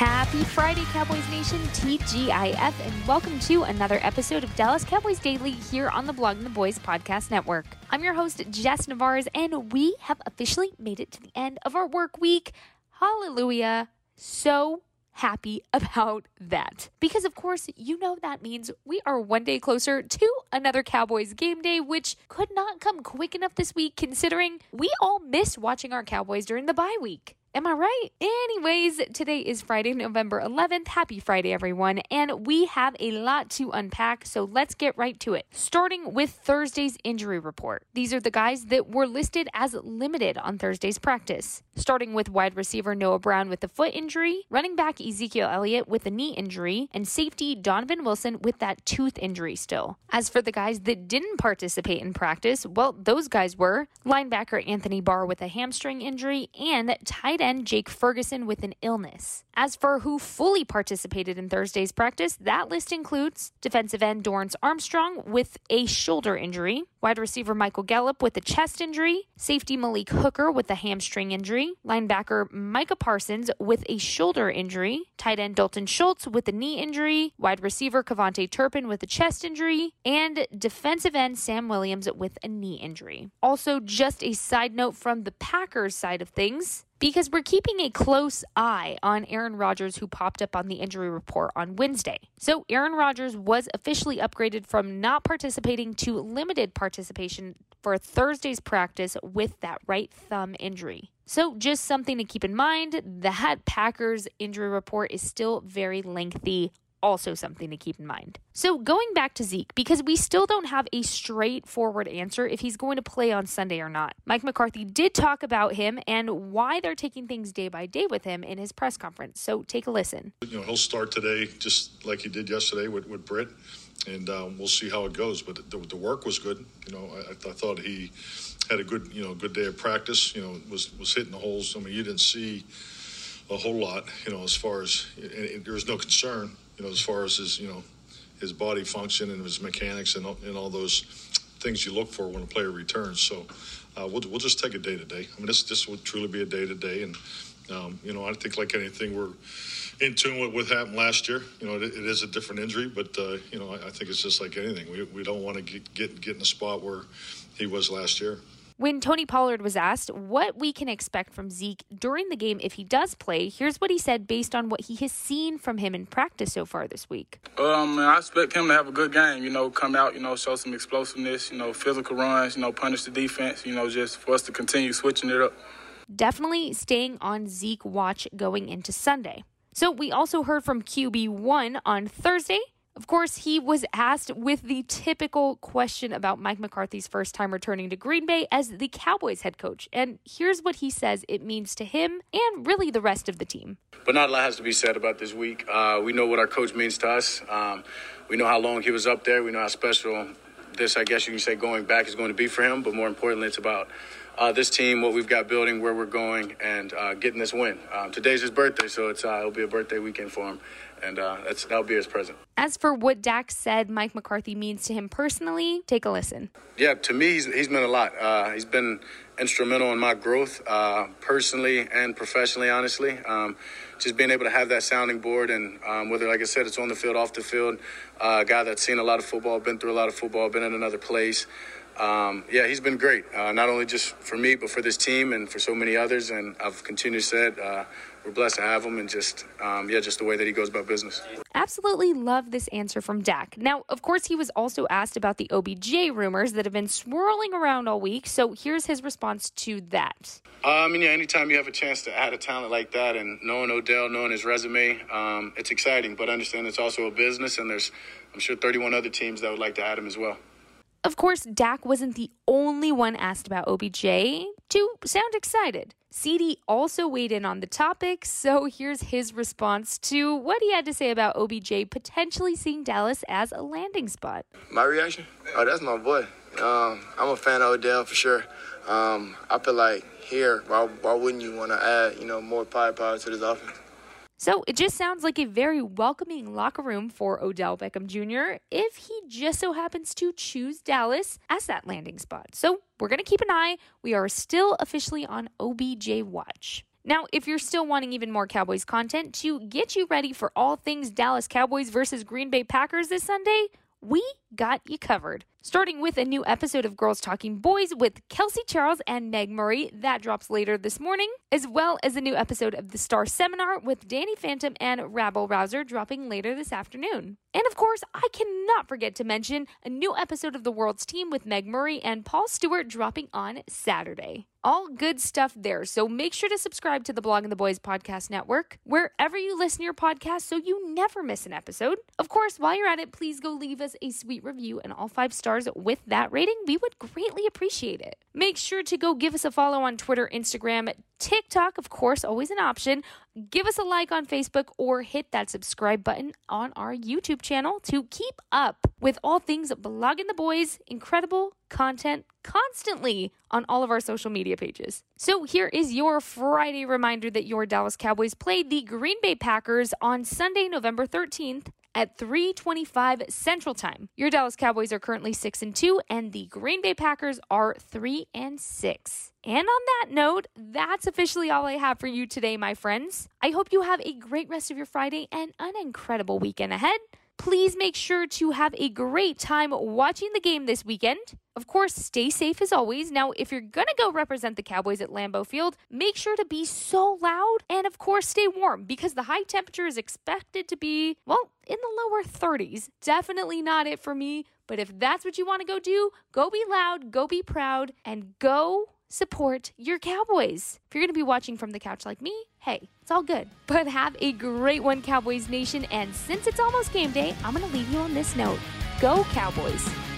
Happy Friday, Cowboys Nation, TGIF, and welcome to another episode of Dallas Cowboys Daily here on the Blogging the Boys Podcast Network. I'm your host, Jess Nevarez, and we have officially made it to the end of our work week. Hallelujah. So happy about that. Because, of course, you know that means we are one day closer to another Cowboys game day, which could not come quick enough this week considering we all missed watching our Cowboys during the bye week. Am I right? Anyways, today is Friday, November 11th. Happy Friday, everyone. And we have a lot to unpack, so let's get right to it. Starting with Thursday's injury report. These are the guys that were listed as limited on Thursday's practice. Starting with wide receiver Noah Brown with a foot injury, running back Ezekiel Elliott with a knee injury, and safety Donovan Wilson with that tooth injury still. As for the guys that didn't participate in practice, well, those guys were linebacker Anthony Barr with a hamstring injury and tight end Jake Ferguson with an illness. As for who fully participated in Thursday's practice, that list includes defensive end Dorance Armstrong with a shoulder injury, wide receiver Michael Gallup with a chest injury, safety Malik Hooker with a hamstring injury, linebacker Micah Parsons with a shoulder injury, tight end Dalton Schultz with a knee injury, wide receiver KaVontae Turpin with a chest injury, and defensive end Sam Williams with a knee injury. Also, just a side note from the Packers side of things, because we're keeping a close eye on Aaron Rodgers, who popped up on the injury report on Wednesday. So, Aaron Rodgers was officially upgraded from not participating to limited participation for Thursday's practice with that right thumb injury. So, just something to keep in mind that Packers injury report is still very lengthy also something to keep in mind. So, going back to Zeke, because we still don't have a straightforward answer if he's going to play on Sunday or not. Mike McCarthy did talk about him and why they're taking things day by day with him in his press conference. So, take a listen. You know, he'll start today just like he did yesterday with, with Britt, and um, we'll see how it goes. But the, the work was good. You know, I, I thought he had a good, you know, good day of practice. You know, was was hitting the holes. I mean, you didn't see a whole lot. You know, as far as there was no concern you know, as far as his, you know, his body function and his mechanics and, and all those things you look for when a player returns. So uh, we'll, we'll just take it day to day. I mean, this this will truly be a day to day, and um, you know, I think like anything, we're in tune with what happened last year. You know, it, it is a different injury, but uh, you know, I, I, think it's just like anything. We we don't want to get, get get in a spot where he was last year. When Tony Pollard was asked what we can expect from Zeke during the game if he does play, here's what he said based on what he has seen from him in practice so far this week. Um, I expect him to have a good game. You know, come out, you know, show some explosiveness. You know, physical runs. You know, punish the defense. You know, just for us to continue switching it up. Definitely staying on Zeke watch going into Sunday. So we also heard from QB1 on Thursday of course, he was asked with the typical question about Mike McCarthy's first time returning to Green Bay as the Cowboys head coach. And here's what he says it means to him and really the rest of the team. But not a lot has to be said about this week. Uh, we know what our coach means to us. Um, we know how long he was up there. We know how special this, I guess you can say, going back is going to be for him. But more importantly, it's about uh, this team, what we've got building, where we're going, and uh, getting this win. Um, today's his birthday, so it's uh, it'll be a birthday weekend for him and uh, that's that'll be his present. As for what Dak said Mike McCarthy means to him personally, take a listen. Yeah, to me, he's, he's meant a lot. Uh, he's been instrumental in my growth, uh, personally and professionally. Honestly, um, just being able to have that sounding board, and um, whether, like I said, it's on the field, off the field, uh, a guy that's seen a lot of football, been through a lot of football, been in another place. Um, yeah, he's been great. Uh, not only just for me, but for this team and for so many others. And I've continued said uh, we're blessed to have him, and just um, yeah, just the way that he goes about business. Absolutely love this answer from Dak. Now, of course, he was also asked about the OBJ rumors that have been swirling around all week. So here's his response to that. Uh, I mean, yeah, anytime you have a chance to add a talent like that, and knowing Odell, knowing his resume, um, it's exciting. But I understand it's also a business, and there's I'm sure 31 other teams that would like to add him as well. Of course, Dak wasn't the only one asked about OBJ to sound excited. CD also weighed in on the topic, so here's his response to what he had to say about OBJ potentially seeing Dallas as a landing spot. My reaction? Oh, that's my boy. Um, I'm a fan of Odell for sure. Um, I feel like here, why, why wouldn't you want to add, you know, more firepower to this offense? So it just sounds like a very welcoming locker room for Odell Beckham Jr. if he just so happens to choose Dallas as that landing spot. So we're going to keep an eye. We are still officially on OBJ watch. Now, if you're still wanting even more Cowboys content to get you ready for all things Dallas Cowboys versus Green Bay Packers this Sunday, we got you covered. Starting with a new episode of Girls Talking Boys with Kelsey Charles and Meg Murray. That drops later this morning, as well as a new episode of The Star Seminar with Danny Phantom and Rabble Rouser dropping later this afternoon. And of course, I cannot forget to mention a new episode of The World's Team with Meg Murray and Paul Stewart dropping on Saturday. All good stuff there. So make sure to subscribe to the Blogging the Boys podcast network wherever you listen to your podcast so you never miss an episode. Of course, while you're at it, please go leave us a sweet review and all five stars with that rating. We would greatly appreciate it. Make sure to go give us a follow on Twitter, Instagram, TikTok, of course, always an option. Give us a like on Facebook or hit that subscribe button on our YouTube channel to keep up with all things Blogging the Boys, incredible content constantly on all of our social media pages. So here is your Friday reminder that your Dallas Cowboys played the Green Bay Packers on Sunday, November 13th at 325 Central Time. Your Dallas Cowboys are currently 6 and 2 and the Green Bay Packers are 3 and 6. And on that note, that's officially all I have for you today, my friends. I hope you have a great rest of your Friday and an incredible weekend ahead. Please make sure to have a great time watching the game this weekend. Of course, stay safe as always. Now, if you're going to go represent the Cowboys at Lambeau Field, make sure to be so loud and, of course, stay warm because the high temperature is expected to be, well, in the lower 30s. Definitely not it for me, but if that's what you want to go do, go be loud, go be proud, and go support your Cowboys. If you're going to be watching from the couch like me, hey, it's all good. But have a great one, Cowboys Nation. And since it's almost game day, I'm going to leave you on this note Go, Cowboys!